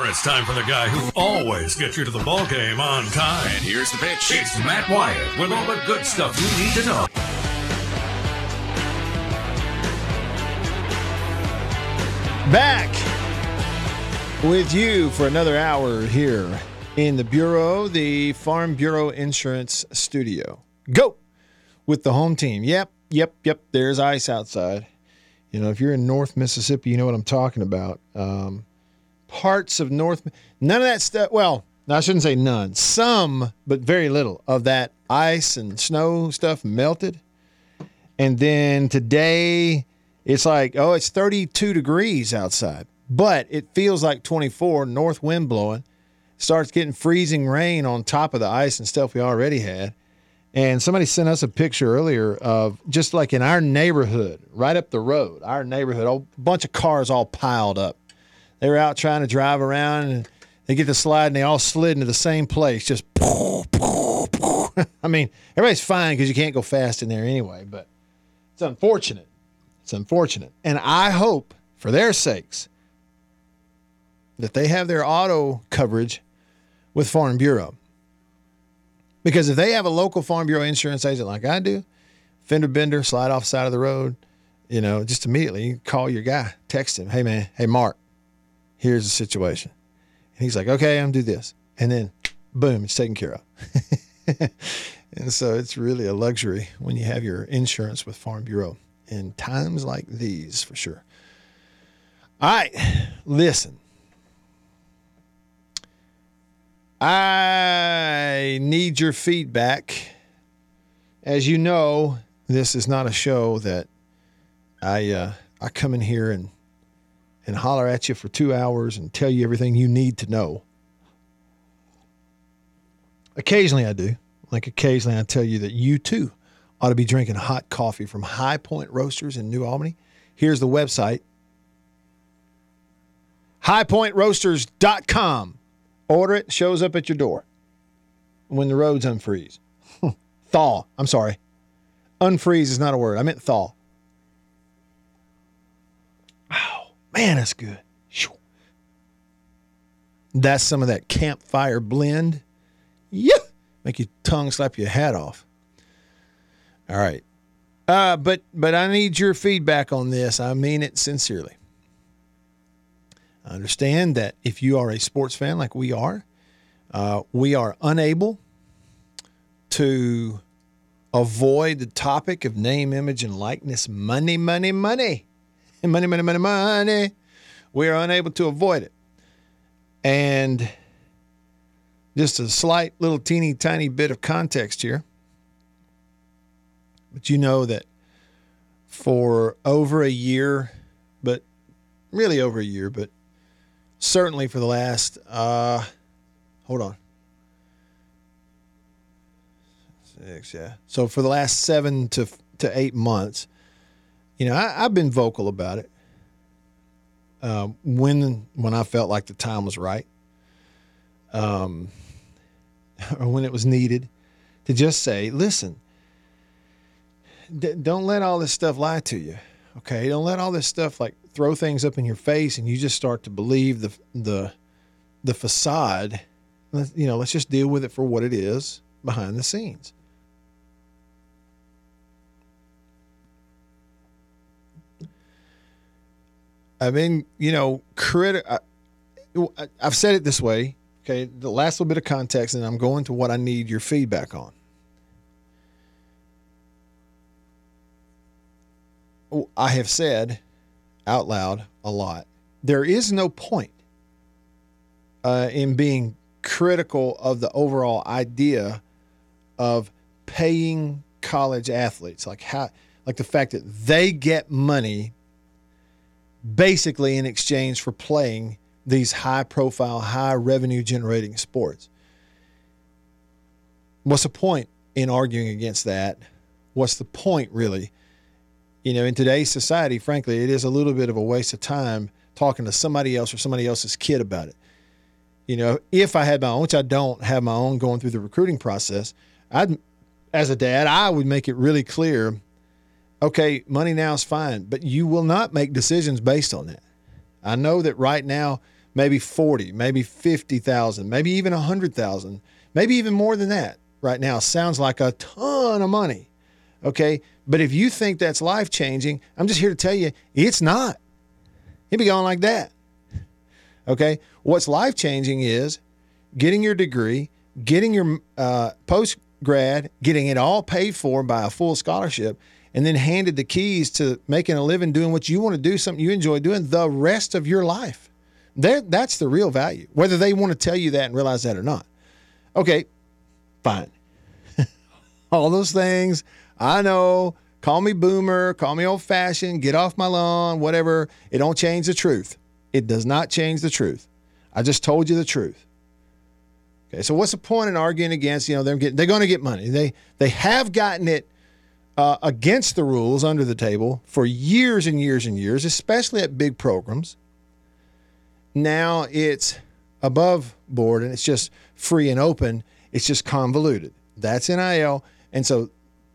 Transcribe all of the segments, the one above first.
It's time for the guy who always gets you to the ball game on time. And here's the pitch. It's Matt Wyatt with all the good stuff you need to know. Back with you for another hour here in the Bureau, the Farm Bureau Insurance Studio. Go with the home team. Yep, yep, yep. There's ice outside. You know, if you're in North Mississippi, you know what I'm talking about. Um, parts of North, none of that stuff. Well, I shouldn't say none. Some, but very little of that ice and snow stuff melted. And then today, it's like, oh, it's 32 degrees outside, but it feels like 24. North wind blowing. Starts getting freezing rain on top of the ice and stuff we already had. And somebody sent us a picture earlier of just like in our neighborhood, right up the road, our neighborhood, a bunch of cars all piled up. They were out trying to drive around and they get the slide and they all slid into the same place. Just, I mean, everybody's fine because you can't go fast in there anyway, but it's unfortunate. It's unfortunate. And I hope for their sakes that they have their auto coverage with Farm Bureau. Because if they have a local Farm Bureau insurance agent like I do, fender bender, slide off side of the road, you know, just immediately call your guy, text him, hey man, hey Mark, here's the situation. And he's like, okay, I'm do this. And then boom, it's taken care of. and so it's really a luxury when you have your insurance with Farm Bureau in times like these for sure. All right, listen. I need your feedback. As you know, this is not a show that I uh, I come in here and and holler at you for two hours and tell you everything you need to know. Occasionally I do. Like occasionally I tell you that you too ought to be drinking hot coffee from High Point Roasters in New Albany. Here's the website highpointroasters.com. Order it, shows up at your door when the roads unfreeze. thaw. I'm sorry. Unfreeze is not a word. I meant thaw. Oh, man, that's good. That's some of that campfire blend. Yeah. Make your tongue slap your hat off. All right. Uh, but but I need your feedback on this. I mean it sincerely. I understand that if you are a sports fan like we are, uh, we are unable to avoid the topic of name, image, and likeness money, money, money. Money, money, money, money. We are unable to avoid it. And just a slight little teeny tiny bit of context here. But you know that for over a year, but really over a year, but certainly for the last uh hold on six yeah so for the last seven to to eight months you know I, have been vocal about it um, when when i felt like the time was right um or when it was needed to just say listen d- don't let all this stuff lie to you okay? Don't let all this stuff like throw things up in your face and you just start to believe the the the facade. You know let's just deal with it for what it is behind the scenes i mean you know credit I, i've said it this way okay? The last little bit of context and i'm going to what i need your feedback on. I have said out loud a lot. There is no point uh, in being critical of the overall idea of paying college athletes, like how, like the fact that they get money basically in exchange for playing these high profile, high revenue generating sports. What's the point in arguing against that? What's the point really you know, in today's society, frankly, it is a little bit of a waste of time talking to somebody else or somebody else's kid about it. You know, if I had my own, which I don't have my own going through the recruiting process, I'd, as a dad, I would make it really clear okay, money now is fine, but you will not make decisions based on that. I know that right now, maybe 40, maybe 50,000, maybe even 100,000, maybe even more than that right now sounds like a ton of money. Okay. But if you think that's life changing, I'm just here to tell you it's not. It'd be going like that. Okay. What's life changing is getting your degree, getting your uh, post grad, getting it all paid for by a full scholarship, and then handed the keys to making a living doing what you want to do, something you enjoy doing the rest of your life. There, that's the real value, whether they want to tell you that and realize that or not. Okay, fine. all those things, I know. Call me boomer, call me old fashioned, get off my lawn, whatever. It don't change the truth. It does not change the truth. I just told you the truth. Okay, so what's the point in arguing against? You know, they're getting, they're going to get money. They they have gotten it uh, against the rules under the table for years and years and years, especially at big programs. Now it's above board and it's just free and open. It's just convoluted. That's NIL, and so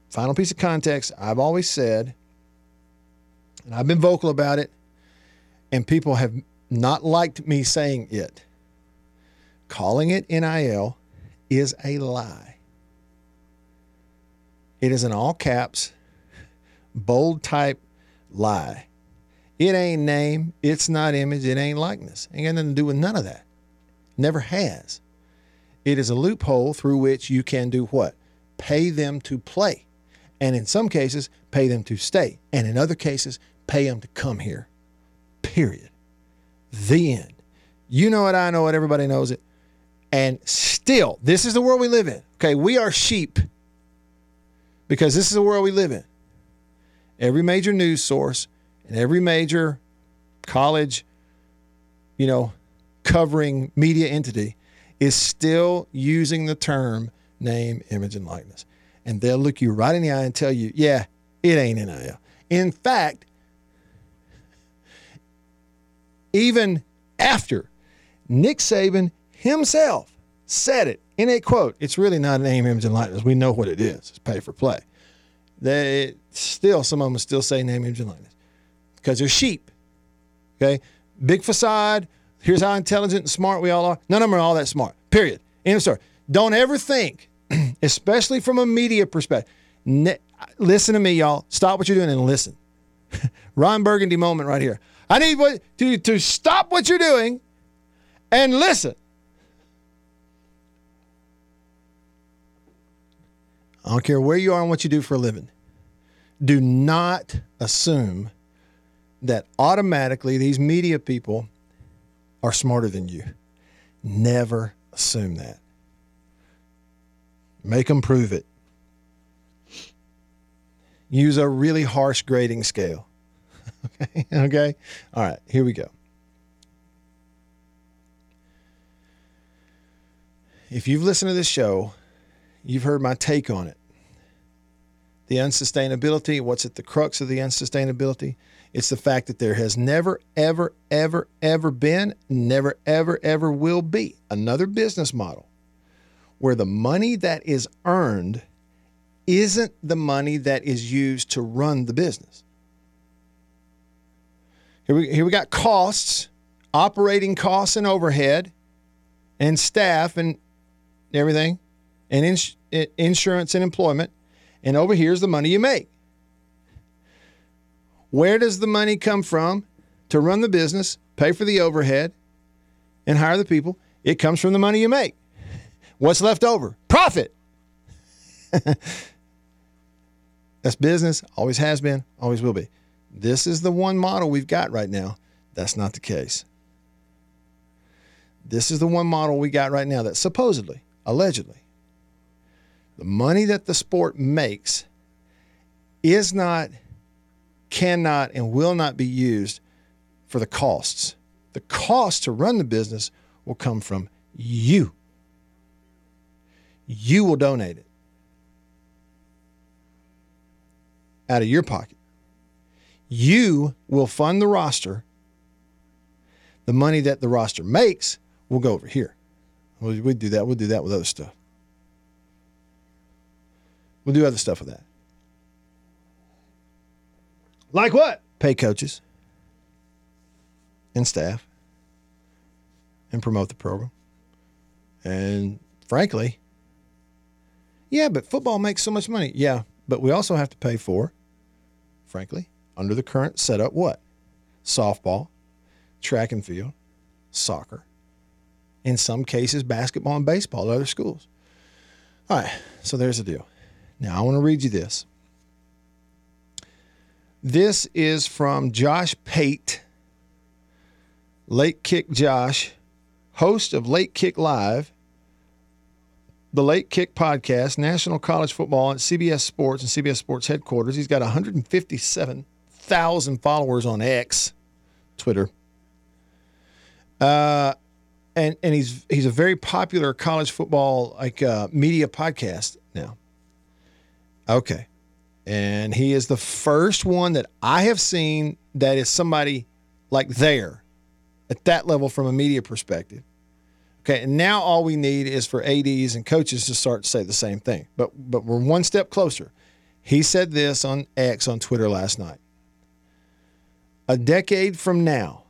final piece of context. I've always said, and I've been vocal about it, and people have not liked me saying it calling it NIL is a lie. It is an all caps, bold type lie. It ain't name, it's not image, it ain't likeness. Ain't got nothing to do with none of that. Never has. It is a loophole through which you can do what? Pay them to play. And in some cases, pay them to stay. And in other cases, pay them to come here. Period. The end. You know it, I know it, everybody knows it. And still, this is the world we live in. Okay, we are sheep because this is the world we live in. Every major news source and every major college, you know, covering media entity is still using the term name, image, and likeness. And they'll look you right in the eye and tell you, yeah, it ain't NIL. In fact, even after Nick Saban himself said it in a quote. It's really not an name, image, and likeness. We know what it is. It's pay for play. They still, some of them still say name, image, and likeness because they're sheep. Okay, big facade. Here's how intelligent and smart we all are. None of them are all that smart. Period. End of story. Don't ever think, especially from a media perspective. Ne- listen to me, y'all. Stop what you're doing and listen. Ron Burgundy moment right here. I need what, to, to stop what you're doing and listen. I don't care where you are and what you do for a living. Do not assume that automatically these media people are smarter than you. Never assume that. Make them prove it. Use a really harsh grading scale. okay. Okay. All right. Here we go. If you've listened to this show, You've heard my take on it. The unsustainability, what's at the crux of the unsustainability? It's the fact that there has never, ever, ever, ever been, never, ever, ever will be another business model where the money that is earned isn't the money that is used to run the business. Here we, here we got costs, operating costs and overhead, and staff and everything and ins- insurance and employment. And over here's the money you make. Where does the money come from to run the business, pay for the overhead, and hire the people? It comes from the money you make. What's left over? Profit. That's business, always has been, always will be. This is the one model we've got right now. That's not the case. This is the one model we got right now that supposedly, allegedly, the money that the sport makes is not, cannot, and will not be used for the costs. The cost to run the business will come from you. You will donate it out of your pocket. You will fund the roster. The money that the roster makes will go over here. We do that. We'll do that with other stuff. We'll do other stuff with that. Like what? Pay coaches and staff, and promote the program. And frankly, yeah, but football makes so much money. Yeah, but we also have to pay for, frankly, under the current setup, what? Softball, track and field, soccer, in some cases, basketball and baseball at other schools. All right, so there's the deal. Now I want to read you this. This is from Josh Pate, Late Kick Josh, host of Late Kick Live, the Late Kick podcast, National College Football at CBS Sports and CBS Sports headquarters. He's got 157,000 followers on X, Twitter. Uh, and and he's he's a very popular college football like uh, media podcast. Okay, and he is the first one that I have seen that is somebody like there at that level from a media perspective. Okay, and now all we need is for ads and coaches to start to say the same thing. But but we're one step closer. He said this on X on Twitter last night. A decade from now,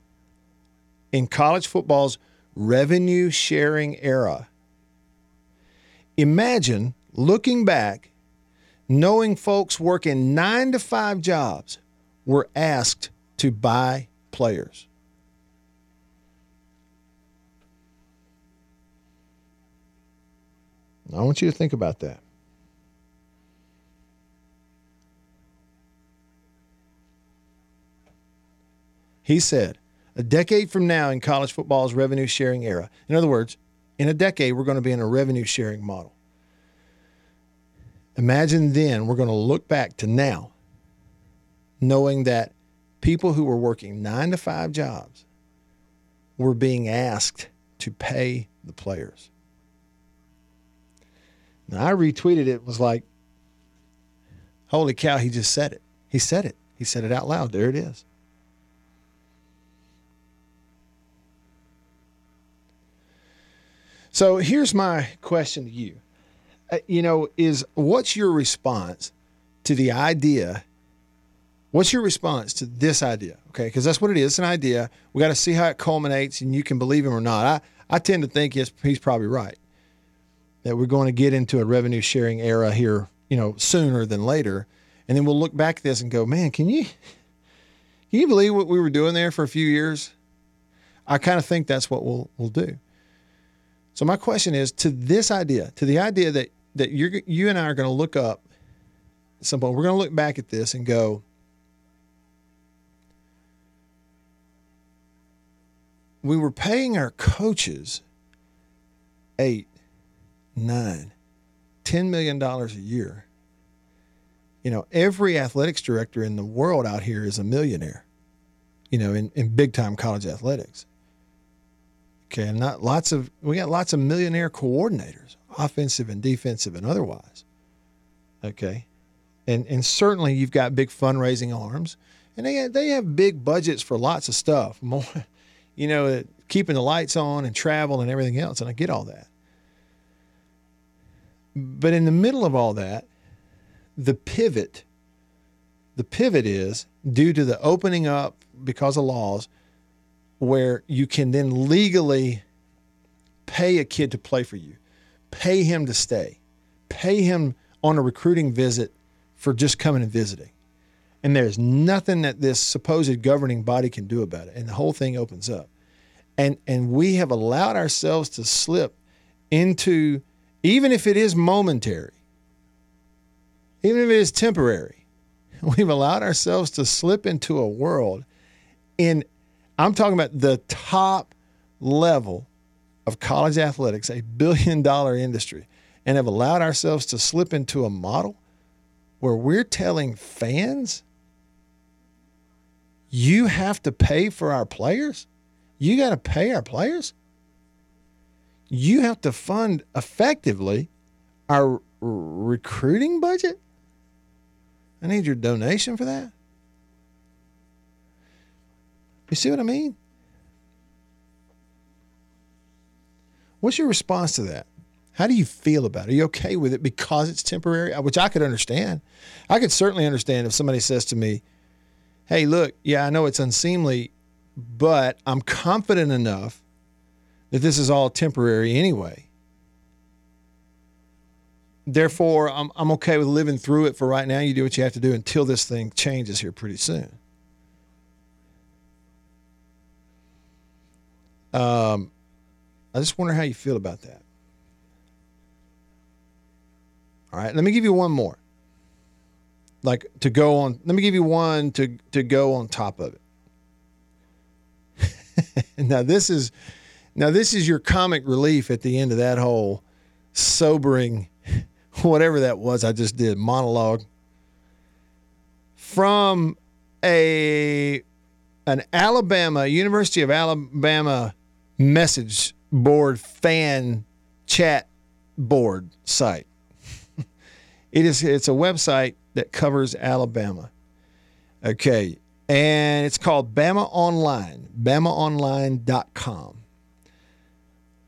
in college football's revenue sharing era, imagine looking back knowing folks working nine to five jobs were asked to buy players. I want you to think about that. He said, a decade from now in college football's revenue sharing era. In other words, in a decade, we're going to be in a revenue sharing model. Imagine then we're going to look back to now, knowing that people who were working nine to five jobs were being asked to pay the players. Now, I retweeted it, was like, holy cow, he just said it. He said it. He said it out loud. There it is. So here's my question to you Uh, you know, is what's your response to the idea? What's your response to this idea? Okay, because that's what it is. It's an idea. We got to see how it culminates, and you can believe him or not. I, I tend to think he's, he's probably right that we're going to get into a revenue sharing era here, you know, sooner than later, and then we'll look back at this and go, man, can you can you believe what we were doing there for a few years? I kind of think that's what we'll we'll do. So my question is to this idea, to the idea that that you you and I are going to look up at some point. We're going to look back at this and go, we were paying our coaches eight, nine, ten million dollars a year. You know, every athletics director in the world out here is a millionaire. You know, in, in big time college athletics. Okay, and not lots of we got lots of millionaire coordinators, offensive and defensive and otherwise. Okay, and and certainly you've got big fundraising arms, and they they have big budgets for lots of stuff. More, you know, uh, keeping the lights on and travel and everything else, and I get all that. But in the middle of all that, the pivot, the pivot is due to the opening up because of laws where you can then legally pay a kid to play for you, pay him to stay, pay him on a recruiting visit for just coming and visiting. And there's nothing that this supposed governing body can do about it. And the whole thing opens up. And and we have allowed ourselves to slip into even if it is momentary, even if it is temporary, we've allowed ourselves to slip into a world in I'm talking about the top level of college athletics, a billion dollar industry, and have allowed ourselves to slip into a model where we're telling fans, you have to pay for our players? You got to pay our players? You have to fund effectively our recruiting budget? I need your donation for that. You see what I mean? What's your response to that? How do you feel about it? Are you okay with it because it's temporary? Which I could understand. I could certainly understand if somebody says to me, Hey, look, yeah, I know it's unseemly, but I'm confident enough that this is all temporary anyway. Therefore, I'm, I'm okay with living through it for right now. You do what you have to do until this thing changes here pretty soon. Um, I just wonder how you feel about that. All right, let me give you one more. Like to go on, let me give you one to to go on top of it. now this is now this is your comic relief at the end of that whole sobering whatever that was I just did monologue from a an Alabama University of Alabama message board fan chat board site. it is it's a website that covers Alabama. Okay. And it's called Bama Online, BamaOnline.com.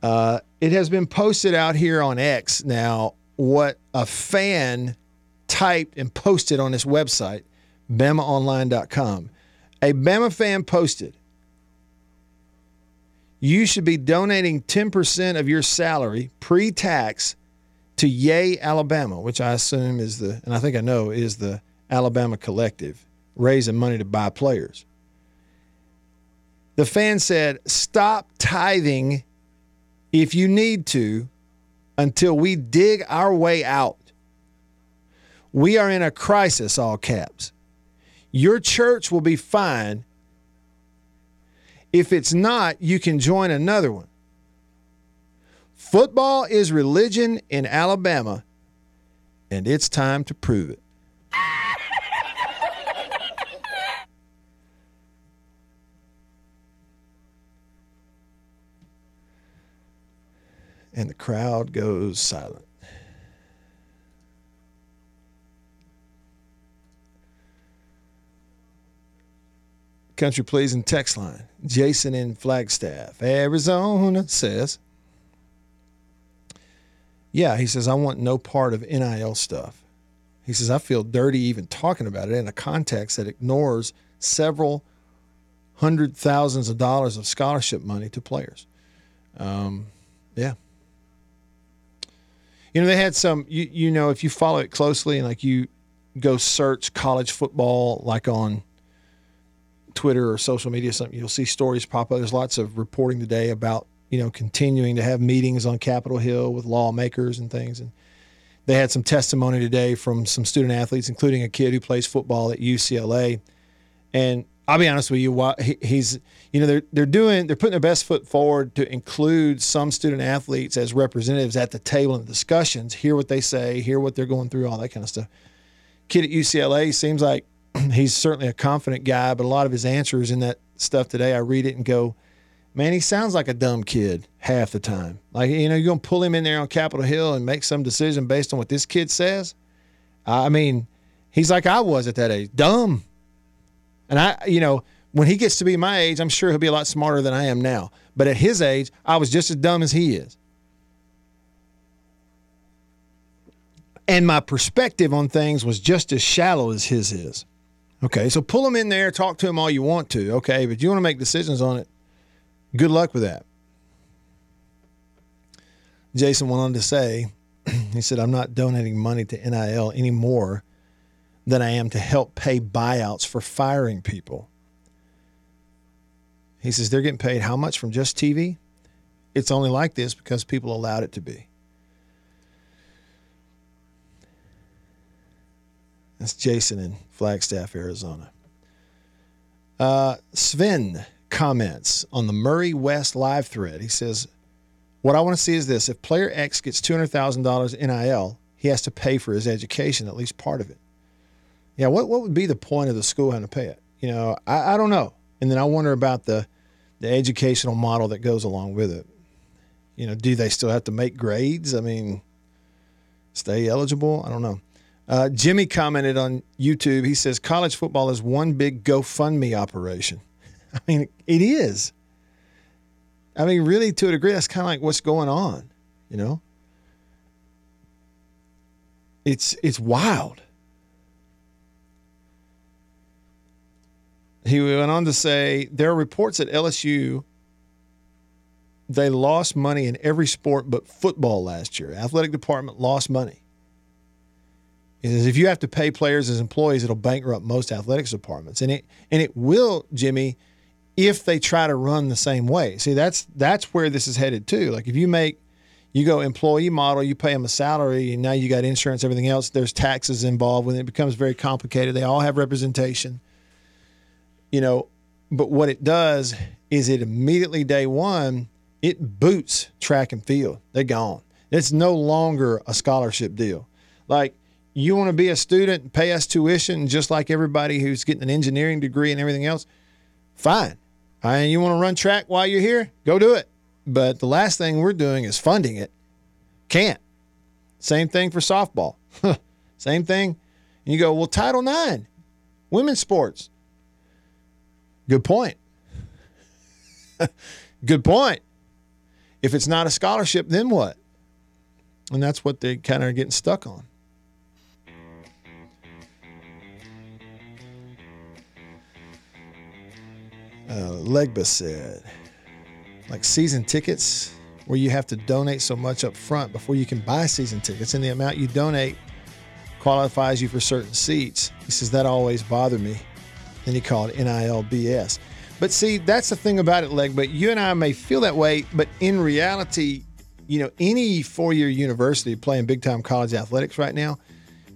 Uh, it has been posted out here on X now what a fan typed and posted on this website, BamaOnline.com. A Bama fan posted, you should be donating 10% of your salary pre tax to Yay Alabama, which I assume is the, and I think I know is the Alabama Collective, raising money to buy players. The fan said, Stop tithing if you need to until we dig our way out. We are in a crisis, all caps. Your church will be fine. If it's not, you can join another one. Football is religion in Alabama, and it's time to prove it. and the crowd goes silent. Country pleasing text line. Jason in Flagstaff, Arizona says, Yeah, he says, I want no part of NIL stuff. He says, I feel dirty even talking about it in a context that ignores several hundred thousands of dollars of scholarship money to players. Um, yeah. You know, they had some, you, you know, if you follow it closely and like you go search college football, like on Twitter or social media, something, you'll see stories pop up. There's lots of reporting today about, you know, continuing to have meetings on Capitol Hill with lawmakers and things. And they had some testimony today from some student athletes, including a kid who plays football at UCLA. And I'll be honest with you, he's you know they're they're doing they're putting their best foot forward to include some student athletes as representatives at the table in the discussions, hear what they say, hear what they're going through, all that kind of stuff. Kid at UCLA seems like he's certainly a confident guy, but a lot of his answers in that stuff today, I read it and go, man, he sounds like a dumb kid half the time. Like you know, you're gonna pull him in there on Capitol Hill and make some decision based on what this kid says. I mean, he's like I was at that age, dumb and I, you know, when he gets to be my age, I'm sure he'll be a lot smarter than I am now. But at his age, I was just as dumb as he is. And my perspective on things was just as shallow as his is. Okay, so pull them in there, talk to them all you want to. Okay, but you want to make decisions on it. Good luck with that. Jason went on to say, he said, I'm not donating money to NIL anymore than I am to help pay buyouts for firing people. He says they're getting paid how much from just TV? It's only like this because people allowed it to be. That's Jason in Flagstaff, Arizona. Uh, Sven comments on the Murray West live thread. He says, What I want to see is this if player X gets $200,000 NIL, he has to pay for his education, at least part of it. Yeah, what what would be the point of the school having to pay it? You know, I, I don't know. And then I wonder about the the educational model that goes along with it. You know, do they still have to make grades? I mean, stay eligible? I don't know. Uh, Jimmy commented on YouTube. He says college football is one big GoFundMe operation. I mean, it is. I mean, really, to a degree, that's kind of like what's going on. You know, it's it's wild. He went on to say there are reports that LSU they lost money in every sport but football last year. Athletic department lost money. He says if you have to pay players as employees, it'll bankrupt most athletics departments, and it and it will, Jimmy, if they try to run the same way. See, that's that's where this is headed too. Like if you make you go employee model, you pay them a salary, and now you got insurance, everything else. There's taxes involved when it becomes very complicated. They all have representation, you know. But what it does is it immediately day one it boots track and field. They're gone. It's no longer a scholarship deal. Like you want to be a student, and pay us tuition, just like everybody who's getting an engineering degree and everything else. Fine. And you want to run track while you're here? Go do it. But the last thing we're doing is funding it. Can't. Same thing for softball. Same thing. And you go, well, Title IX, women's sports. Good point. Good point. If it's not a scholarship, then what? And that's what they kind of are getting stuck on. Uh, Legba said, like season tickets, where you have to donate so much up front before you can buy season tickets, and the amount you donate qualifies you for certain seats. He says that always bothered me. Then he called NIL BS. But see, that's the thing about it, Leg. But you and I may feel that way, but in reality, you know, any four-year university playing big-time college athletics right now,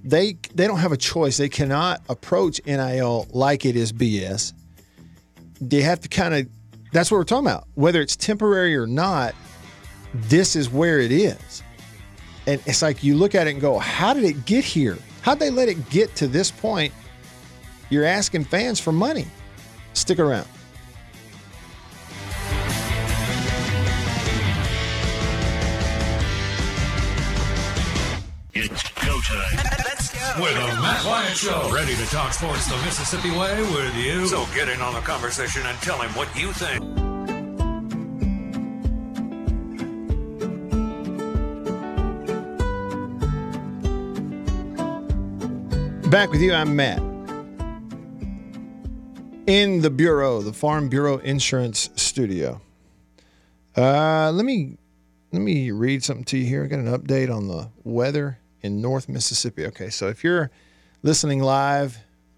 they they don't have a choice. They cannot approach NIL like it is BS they have to kind of that's what we're talking about. Whether it's temporary or not, this is where it is. And it's like you look at it and go, how did it get here? How'd they let it get to this point? You're asking fans for money. Stick around. It's go time. Let's go. With a Matt Wyatt Show. Ready to talk sports the Mississippi way with you. So get in on the conversation and tell him what you think. Back with you, I'm Matt. In the Bureau, the Farm Bureau Insurance Studio. Uh, let me let me read something to you here. I got an update on the weather in North Mississippi. Okay, so if you're listening live,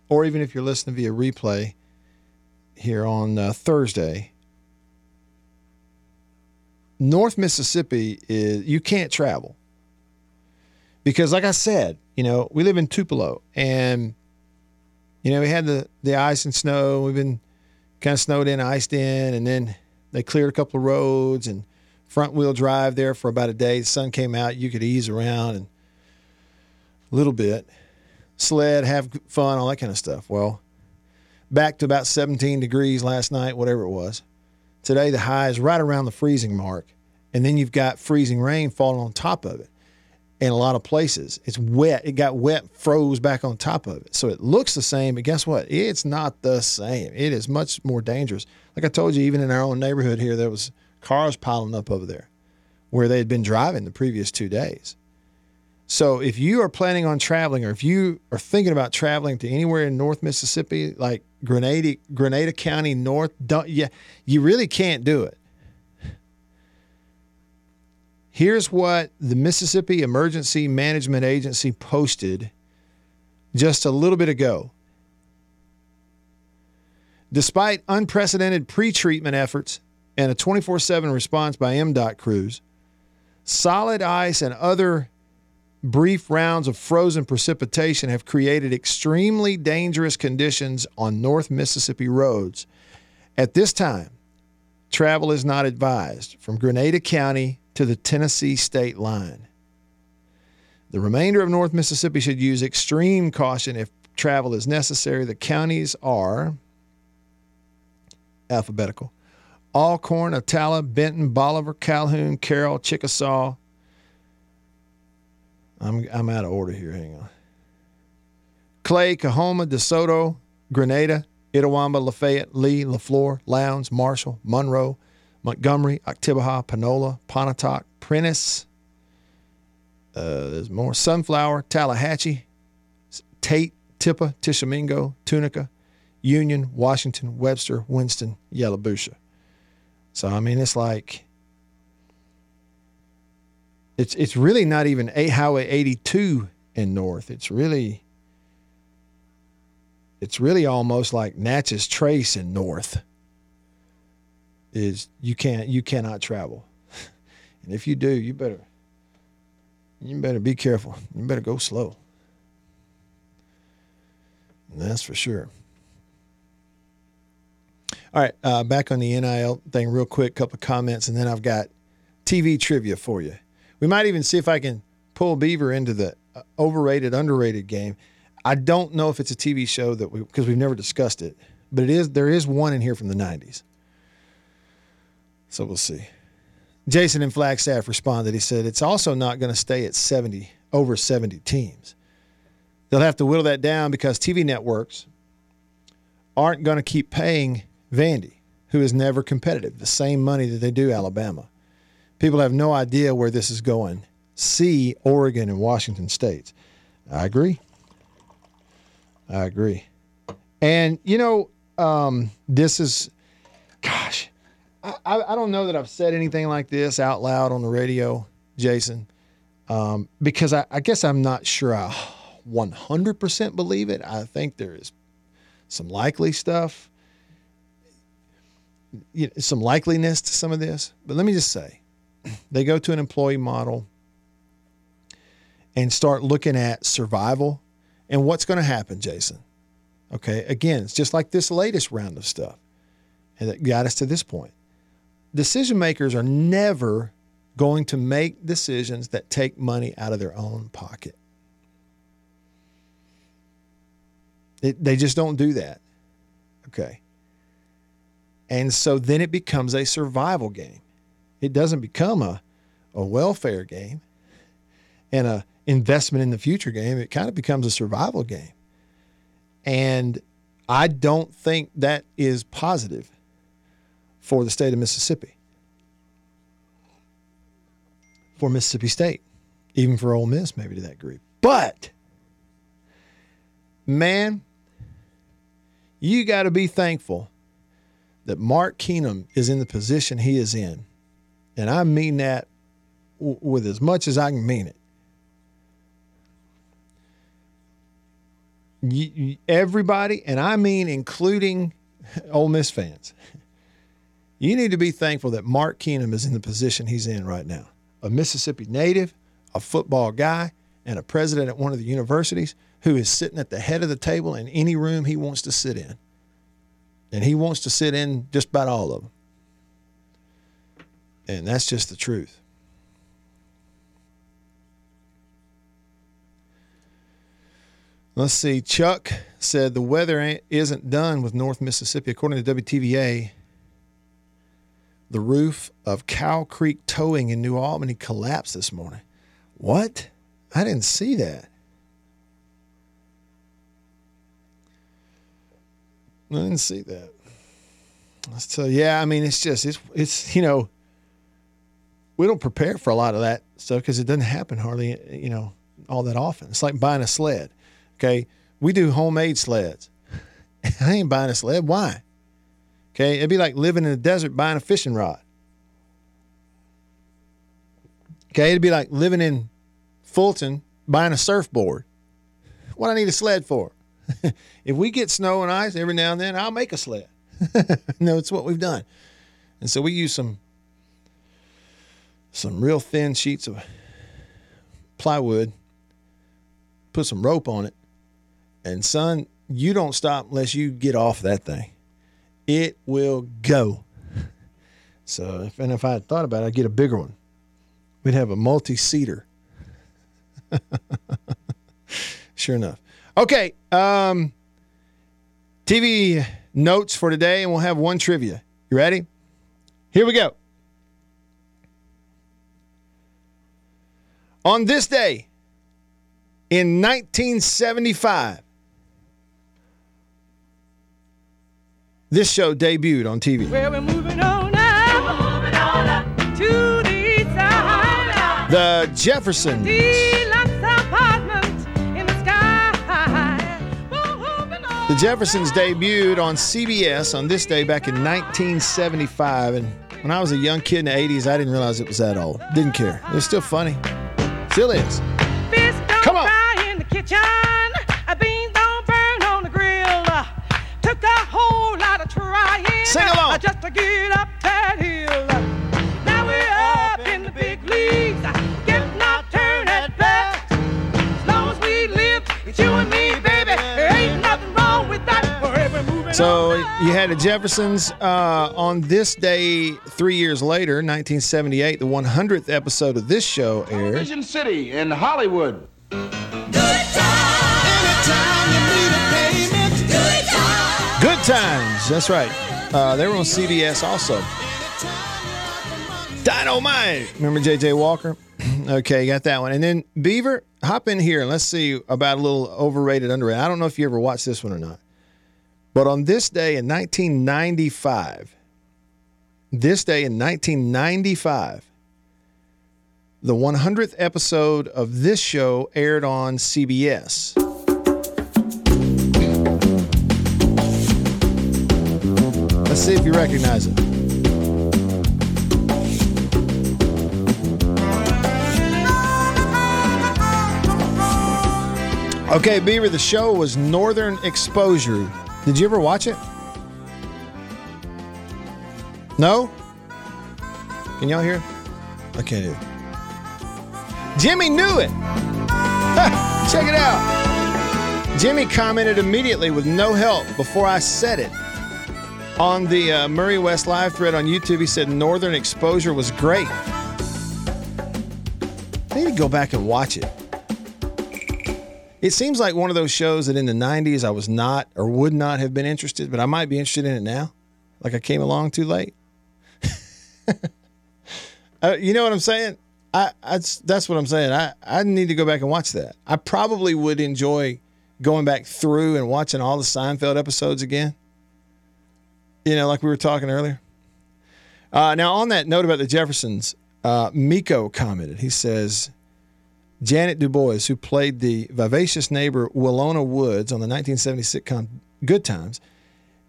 or even if you're listening via replay here on uh, Thursday, North Mississippi is you can't travel because, like I said, you know we live in Tupelo, and you know we had the the ice and snow. We've been kind of snowed in, iced in, and then they cleared a couple of roads and front wheel drive there for about a day. The sun came out, you could ease around and a little bit, sled, have fun, all that kind of stuff. Well, back to about 17 degrees last night, whatever it was. Today, the high is right around the freezing mark. And then you've got freezing rain falling on top of it. In a lot of places, it's wet. It got wet, froze back on top of it. So it looks the same, but guess what? It's not the same. It is much more dangerous. Like I told you, even in our own neighborhood here, there was cars piling up over there where they had been driving the previous two days. So if you are planning on traveling or if you are thinking about traveling to anywhere in North Mississippi, like Grenada, Grenada County North, yeah, you really can't do it. Here's what the Mississippi Emergency Management Agency posted just a little bit ago. Despite unprecedented pre treatment efforts, and a 24 7 response by MDOT crews, solid ice and other brief rounds of frozen precipitation have created extremely dangerous conditions on North Mississippi roads. At this time, travel is not advised from Grenada County to the Tennessee state line. The remainder of North Mississippi should use extreme caution if travel is necessary. The counties are alphabetical Alcorn, Attala, Benton, Bolivar, Calhoun, Carroll, Chickasaw. I'm, I'm out of order here. Hang on. Clay, Coahoma, DeSoto, Grenada, Itawamba, Lafayette, Lee, Leflore, Lowndes, Marshall, Monroe, Montgomery, Oktibbeha, Panola, Pontotoc, Prentiss. Uh, there's more. Sunflower, Tallahatchie, Tate, Tippah, Tishomingo, Tunica, Union, Washington, Webster, Winston, Yalobusha. So, I mean, it's like It's it's really not even a Highway 82 in north. It's really it's really almost like Natchez Trace in north. Is you can't you cannot travel, and if you do, you better you better be careful. You better go slow. That's for sure. All right, uh, back on the NIL thing, real quick, couple of comments, and then I've got TV trivia for you. We might even see if I can pull Beaver into the uh, overrated, underrated game. I don't know if it's a TV show that we because we've never discussed it, but it is. There is one in here from the '90s, so we'll see. Jason and Flagstaff responded. He said it's also not going to stay at 70 over 70 teams. They'll have to whittle that down because TV networks aren't going to keep paying Vandy, who is never competitive, the same money that they do Alabama. People have no idea where this is going. See Oregon and Washington states. I agree. I agree. And, you know, um, this is, gosh, I, I don't know that I've said anything like this out loud on the radio, Jason, um, because I, I guess I'm not sure I 100% believe it. I think there is some likely stuff, some likeliness to some of this. But let me just say, they go to an employee model and start looking at survival and what's going to happen, Jason. Okay, again, it's just like this latest round of stuff that got us to this point. Decision makers are never going to make decisions that take money out of their own pocket. It, they just don't do that. Okay. And so then it becomes a survival game. It doesn't become a, a welfare game and a investment in the future game. It kind of becomes a survival game. And I don't think that is positive for the state of Mississippi, for Mississippi State, even for Ole Miss, maybe to that degree. But, man, you got to be thankful that Mark Keenum is in the position he is in. And I mean that w- with as much as I can mean it. Everybody, and I mean including Ole Miss fans, you need to be thankful that Mark Keenum is in the position he's in right now. A Mississippi native, a football guy, and a president at one of the universities who is sitting at the head of the table in any room he wants to sit in. And he wants to sit in just about all of them. And that's just the truth. Let's see. Chuck said the weather isn't done with North Mississippi. According to WTVA, the roof of Cow Creek Towing in New Albany collapsed this morning. What? I didn't see that. I didn't see that. So yeah, I mean, it's just it's it's you know, we don't prepare for a lot of that stuff because it doesn't happen hardly you know all that often. It's like buying a sled. Okay, we do homemade sleds. I ain't buying a sled. Why? Okay, it'd be like living in the desert buying a fishing rod. Okay, it'd be like living in Fulton buying a surfboard. What I need a sled for? if we get snow and ice every now and then, I'll make a sled. no, it's what we've done. And so we use some some real thin sheets of plywood, put some rope on it, and son, you don't stop unless you get off that thing. It will go. So, if, and if I had thought about it, I'd get a bigger one. We'd have a multi-seater. sure enough. Okay. Um, TV notes for today, and we'll have one trivia. You ready? Here we go. On this day in 1975, this show debuted on TV. Well, on up, on the. The Jeffersons. Deluxe apartment in the. The Jeffersons debuted on CBS on this day back in 1975. And when I was a young kid in the 80s, I didn't realize it was that old. Didn't care. It was still funny. Still is. Fish don't Come on. fry in the kitchen. Uh, Beans don't burn on the grill. Uh, Took a whole lot of trying Sing along. uh, just to get up So you had the Jeffersons uh, on this day three years later, 1978. The 100th episode of this show aired. Vision City in Hollywood. Good Times. Good times. That's right. Uh, they were on CBS also. Dynamite. Remember J.J. Walker? okay, got that one. And then Beaver, hop in here and let's see about a little overrated, underrated. I don't know if you ever watched this one or not. But on this day in 1995, this day in 1995, the 100th episode of this show aired on CBS. Let's see if you recognize it. Okay, Beaver, the show was Northern Exposure. Did you ever watch it? No? Can y'all hear? I can't hear. Jimmy knew it. Check it out. Jimmy commented immediately with no help before I said it. On the uh, Murray West live thread on YouTube, he said Northern Exposure was great. I need to go back and watch it. It seems like one of those shows that in the 90s I was not or would not have been interested, but I might be interested in it now. Like I came along too late. uh, you know what I'm saying? I, I that's what I'm saying. I, I need to go back and watch that. I probably would enjoy going back through and watching all the Seinfeld episodes again. You know, like we were talking earlier. Uh, now, on that note about the Jeffersons, uh, Miko commented. He says, Ja'Net DuBois, who played the vivacious neighbor Willona Woods on the 1970 sitcom Good Times,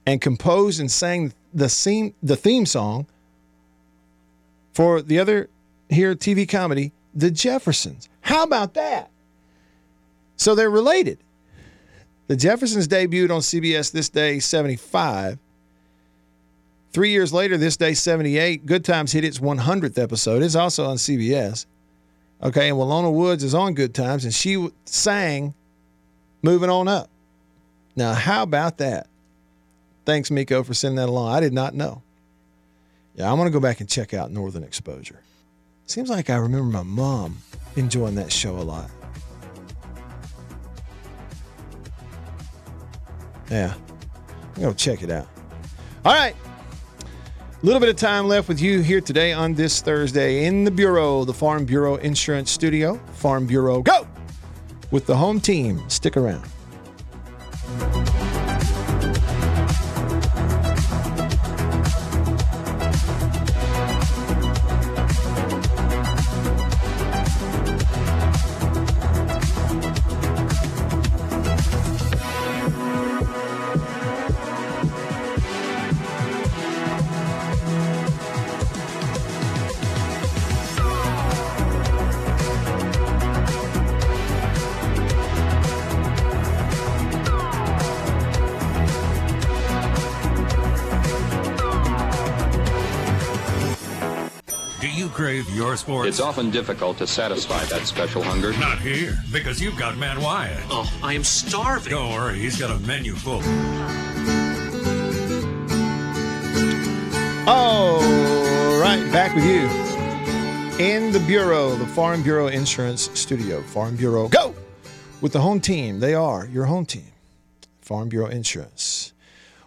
and composed and sang the theme, the theme song for the other here TV comedy, The Jeffersons. How about that? So they're related. The Jeffersons debuted on CBS this day, 75. Three years later, this day, 78, Good Times hit its 100th episode. It's also on CBS. Okay, and Willona Woods is on Good Times, and she sang Moving On Up. Now, how about that? Thanks, Miko, for sending that along. I did not know. Yeah, I'm going to go back and check out Northern Exposure. Seems like I remember my mom enjoying that show a lot. Yeah, I'm going to check it out. All right. A little bit of time left with you here today on this Thursday in the Bureau, the Farm Bureau Insurance Studio. Farm Bureau, go! With the home team. Stick around. You crave your sports? It's often difficult to satisfy that special hunger. Not here, because you've got Matt Wyatt. Oh, I am starving. Don't worry, he's got a menu full. All right, back with you in the Bureau, the Farm Bureau Insurance Studio. Farm Bureau, go! With the home team. They are your home team, Farm Bureau Insurance.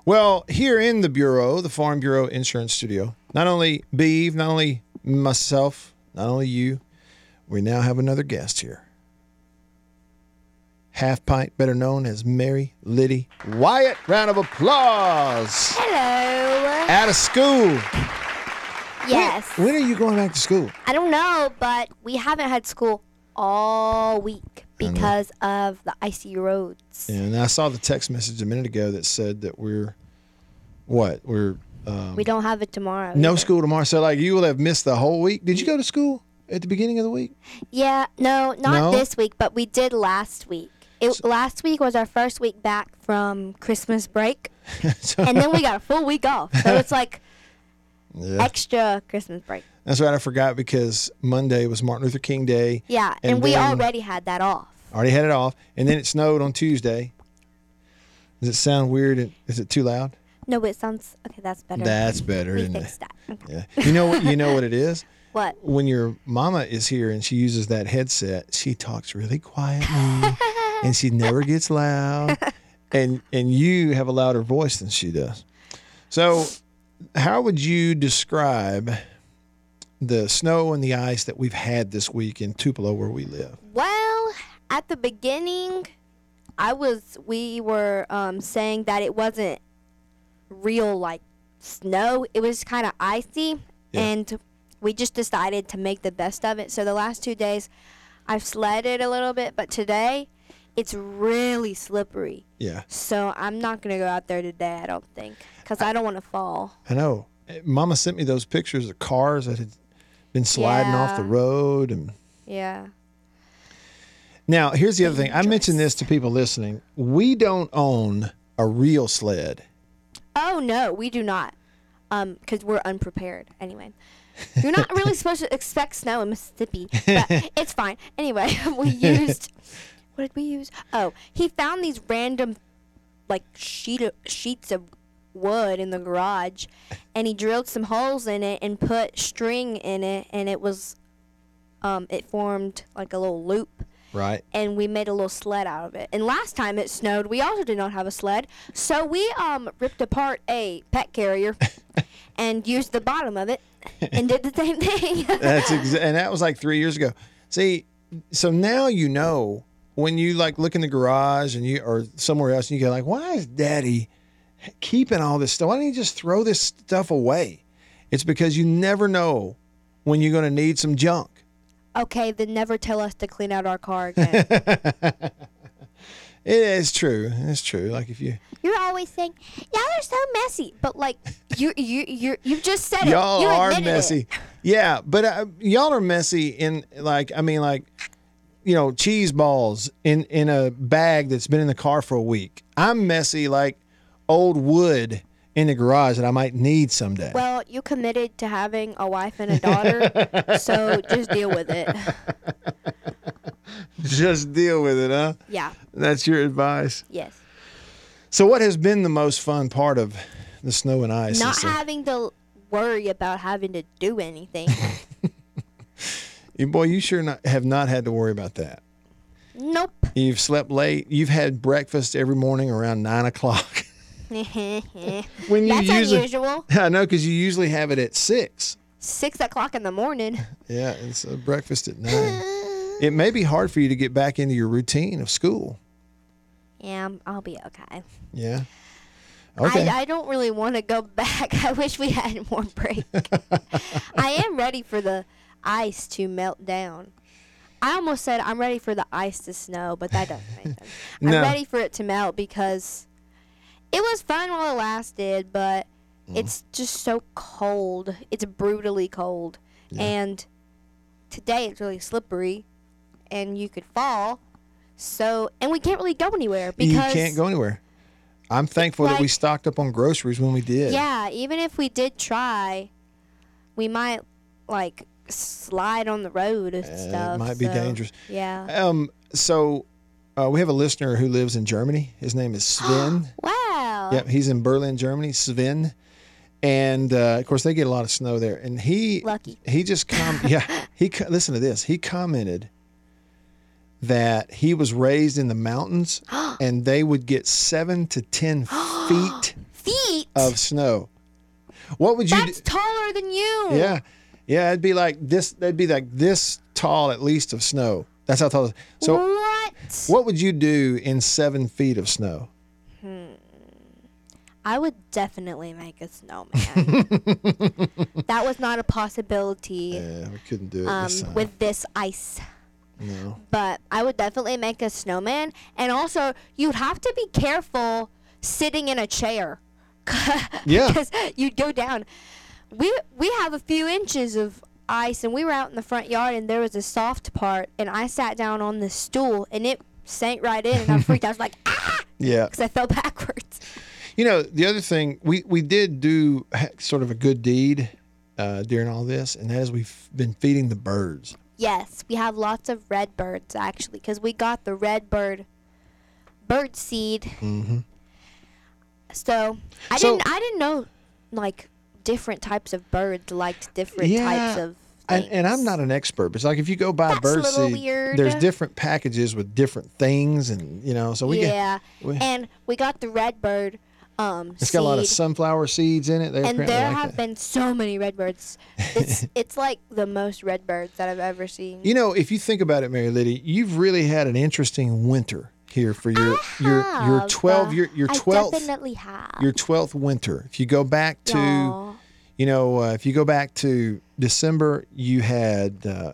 Well, here in the Bureau, the Farm Bureau Insurance Studio, not only Beeve, not only myself, not only you, we now have another guest here. Half pint, better known as Mary Liddy Wyatt. Round of applause. Hello. Uh, Out of school. Yes. When are you going back to school? I don't know, but we haven't had school all week. because of the icy roads. And I saw the text message a minute ago that said that we're what we're um, We don't have it tomorrow. no either. school tomorrow. So like you will have missed the whole week. Did you go to school at the beginning of the week? Yeah, no, not No? this week, but we did last week. It, last week was our first week back from Christmas break, So- and then we got a full week off. So it's like Yeah. extra Christmas break. That's right. I forgot because Monday was Martin Luther King Day. Yeah, And and, we already had that off. Already had it off, and then it snowed on Tuesday. Does it sound weird? Is it too loud? No, it sounds okay. That's better. That's better, we fixed that. Okay. Yeah. You know what? You know what it is. What? When your mama is here and she uses that headset, she talks really quietly, and she never gets loud, and and you have a louder voice than she does. So, how would you describe the snow and the ice that we've had this week in Tupelo, where we live? Well, at the beginning, I was we were um, saying that it wasn't real like snow. It was kind of icy, Yeah. and we just decided to make the best of it. So the last two days, I've sledded a little bit, but today, it's really slippery. Yeah, So I'm not gonna go out there today. I don't think, cause I don't want to fall. I know. Mama sent me those pictures of cars that had been sliding off the road and. Yeah. Now, here's the other thing. I mentioned this to people listening. We don't own a real sled. Oh no, we do not. Um, because we're unprepared. Anyway, you're not really supposed to expect snow in Mississippi, but it's fine. Anyway, we used. What did we use? Oh, he found these random, like sheet of, sheets of wood in the garage, and he drilled some holes in it and put string in it, and it was, um, it formed like a little loop Right. and we made a little sled out of it. And last time it snowed, we also did not have a sled, so we um ripped apart a pet carrier and used the bottom of it and did the same thing. That's exa- and that was like three years ago. See, so now you know when you like look in the garage and you or somewhere else and you go like, why is Daddy keeping all this stuff? Why don't you just throw this stuff away? It's because you never know when you're going to need some junk. Okay, then never tell us to clean out our car again. It is true. It's true. Like if you You're always saying, "Y'all are so messy," but like you you you you've just said y'all it. You are admitted it. messy. Yeah, but uh, y'all are messy in like I mean like you know cheese balls in in a bag that's been in the car for a week. I'm messy like old wood in the garage that I might need someday. Well, you committed to having a wife and a daughter, so just deal with it. Just deal with it, huh? Yeah. That's your advice. Yes. So, what has been the most fun part of the snow and ice? Not having to worry about having to do anything. boy, you sure not, have not had to worry about that. nope. You've slept late. You've had breakfast every morning around nine o'clock. when you That's usually, unusual. I know because you usually have it at six. Six o'clock in the morning. Yeah, it's a breakfast at nine. it may be hard for you to get back into your routine of school. Yeah, I'm- I'll be okay. Yeah. Okay. I, I don't really want to go back. I wish we had more break. I am ready for the ice to melt down. I almost said I'm ready for the ice to snow, but that doesn't make sense. I'm ready for it to melt because it was fun while it lasted, but Mm. it's just so cold. It's brutally cold. And today it's really slippery and you could fall. So, and we can't really go anywhere because you can't go anywhere. I'm thankful that we stocked up on groceries when we did. Yeah, even if we did try, we might like slide on the road and stuff. it might be so, dangerous. Yeah. Um. So, uh, we have a listener who lives in Germany. His name is Sven. Wow. Yep, he's in Berlin, Germany. Sven, and uh, of course they get a lot of snow there. And he Lucky. he just com yeah he co- listen to this. He commented that he was raised in the mountains, and they would get seven to ten feet Feet. of snow. What would you? That's do? taller than you. Yeah, yeah. It'd be like this. They'd be like this tall at least of snow. That's how tall. it is. So, what? what would you do in seven feet of snow? I would definitely make a snowman. that was not a possibility Yeah, we couldn't do it um, this with this ice. No. But I would definitely make a snowman. And also, you'd have to be careful sitting in a chair. Yeah. Because you'd go down. We we have a few inches of ice, and we were out in the front yard, and there was a soft part, and I sat down on this stool, and it sank right in, and I freaked. out. I was like, ah, Yeah. because I fell backwards. You know, the other thing we we did do sort of a good deed uh, during all this, and that is we've been feeding the birds. Yes, we have lots of red birds actually, because we got the red bird bird seed. Mm-hmm. So I So- didn't I didn't know like different types of birds liked different types of. and, and I'm not an expert, but it's like if you go buy That's bird seed, weird. there's different packages with different things, and you know, so we get yeah, we- and we got the red bird. Um, it's got a lot of sunflower seeds in it. They and there like have that. been so many redbirds. It's it's like the most redbirds that I've ever seen. You know, if you think about it, Mary Liddy, you've really had an interesting winter here for your your your have, 12 uh, your your I 12th definitely have. your 12th winter. If you go back to you know, uh, if you go back to December, you had uh,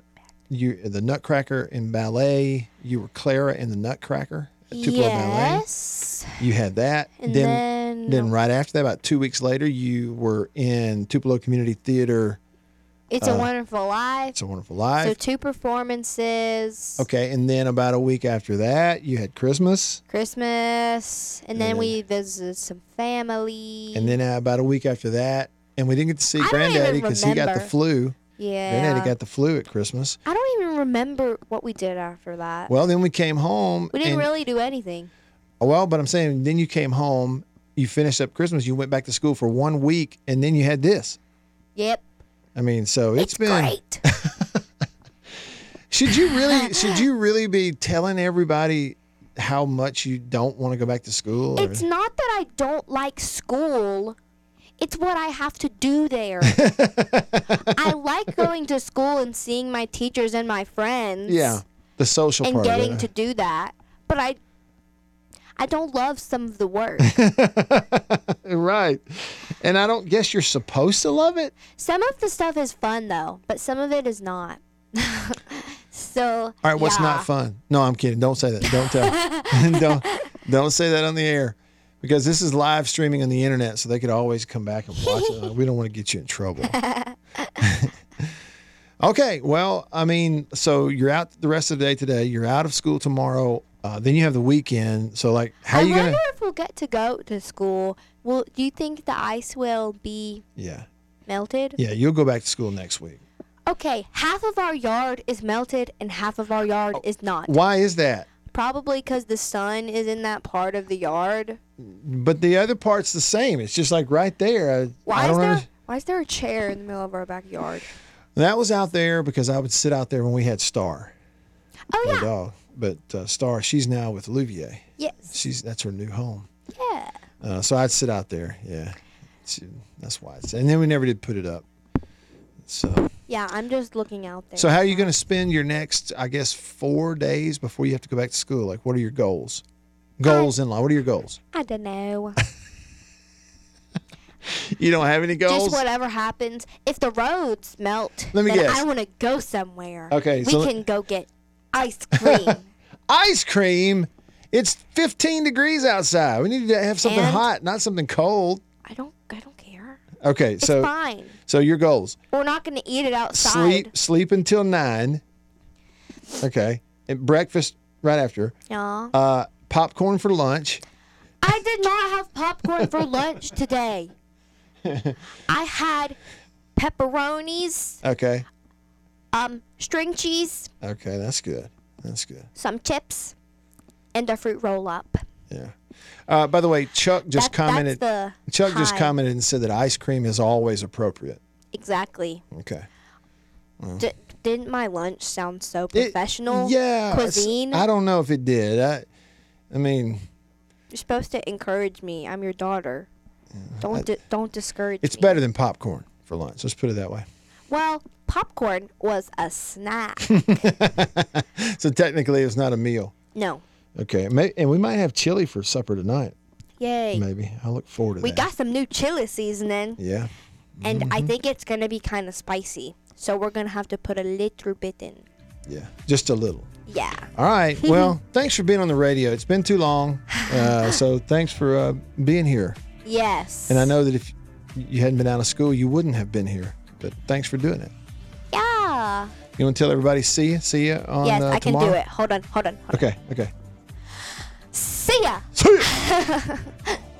you the Nutcracker in ballet. You were Clara in the Nutcracker at Tupelo Ballet. yes. You had that. And then, then- then right after that, about two weeks later, you were in Tupelo Community Theater. It's a Wonderful Life. Uh, It's a Wonderful Life. So two performances. okay, and then about a week after that, you had Christmas, Christmas, and then And- we visited some family. and then uh, about a week after that, and we didn't get to see I Granddaddy because he got the flu. yeah, Granddaddy got the flu at Christmas. I don't even remember what we did after that. Well, then we came home. we didn't and- really do anything. Well, but I'm saying then you came home, you finished up Christmas, you went back to school for one week, and then you had this. Yep, I mean, so it's, it's been. great. Should you really? should you really be telling everybody how much you don't want to go back to school? or- it's not that I don't like school. It's what I have to do there. I like going to school and seeing my teachers and my friends. yeah, the social and part. getting to do that. But I I don't love some of the work. right, and I don't guess you're supposed to love it. some of the stuff is fun though, but some of it is not. so All right, what's yeah. not fun? No, I'm kidding. Don't say that. Don't tell. don't don't say that on the air because this is live streaming on the internet, so they could always come back and watch it. We don't want to get you in trouble. okay, well, I mean, so you're out the rest of the day today. You're out of school tomorrow. Uh, then you have the weekend. So, like, how I are you wonder gonna? if we'll get to go to school. Will do you think the ice will be Yeah, melted? yeah, you'll go back to school next week. Okay, half of our yard is melted and half of our yard Oh. is not. Why is that? Probably because the sun is in that part of the yard. But the other part's the same. It's just like right there. I, Why I is there under- why is there a chair in the middle of our backyard? That was out there because I would sit out there when we had Star, Oh yeah. dog. But uh, Star, she's now with Louvier. Yes. She's that's her new home. Yeah. Uh, so I'd sit out there. Yeah, She- that's why. It's, and then we never did put it up. So, Yeah, I'm just looking out there. so how are you going to spend your next, I guess, four days before you have to go back to school? Like, what are your goals? Goals in life. What are your goals? I don't know. You don't have any goals. Just whatever happens. If the roads melt, Let me then guess. I want to go somewhere. Okay, we so can go get ice cream. Ice cream. It's 15 degrees outside. We need to have something And- hot, not something cold. I don't. I don't care. Okay, It's so fine. so your goals. We're not gonna eat it outside. Sleep sleep until 9. Okay. And breakfast right after. Yeah. Uh popcorn for lunch. I did not have popcorn for lunch today. I had pepperonis, Okay. um, string cheese, Okay, that's good. That's good. some chips, and a fruit roll up. Yeah. Uh, by the way, Chuck just That- commented. That's the Chuck just commented and said that ice cream is always appropriate. Exactly. Okay. D- didn't my lunch sound so It- professional? yeah. Cuisine. I don't know if it did. I, I mean, You're supposed to encourage me. I'm your daughter. Don't di- don't discourage me. it's me. better than popcorn for lunch. Let's put it that way. Well, popcorn was a snack. So technically, it's not a meal. no. Okay. May, and we might have chili for supper tonight. Yay. Maybe. I look forward to that. We that. got some new chili seasoning, Yeah. and Mm-hmm. I think it's gonna be kind of spicy. So we're gonna have to put a little bit in. Yeah, just a little. Yeah. All right. Well, thanks for being on the radio. It's been too long, uh, so thanks for uh, being here. Yes. And I know that if you hadn't been out of school, you wouldn't have been here. But thanks for doing it. Yeah. You want to tell everybody see you? See you on yes, uh, I can tomorrow? do it. Hold on, hold on, hold on. Okay. Okay. See ya. See ya.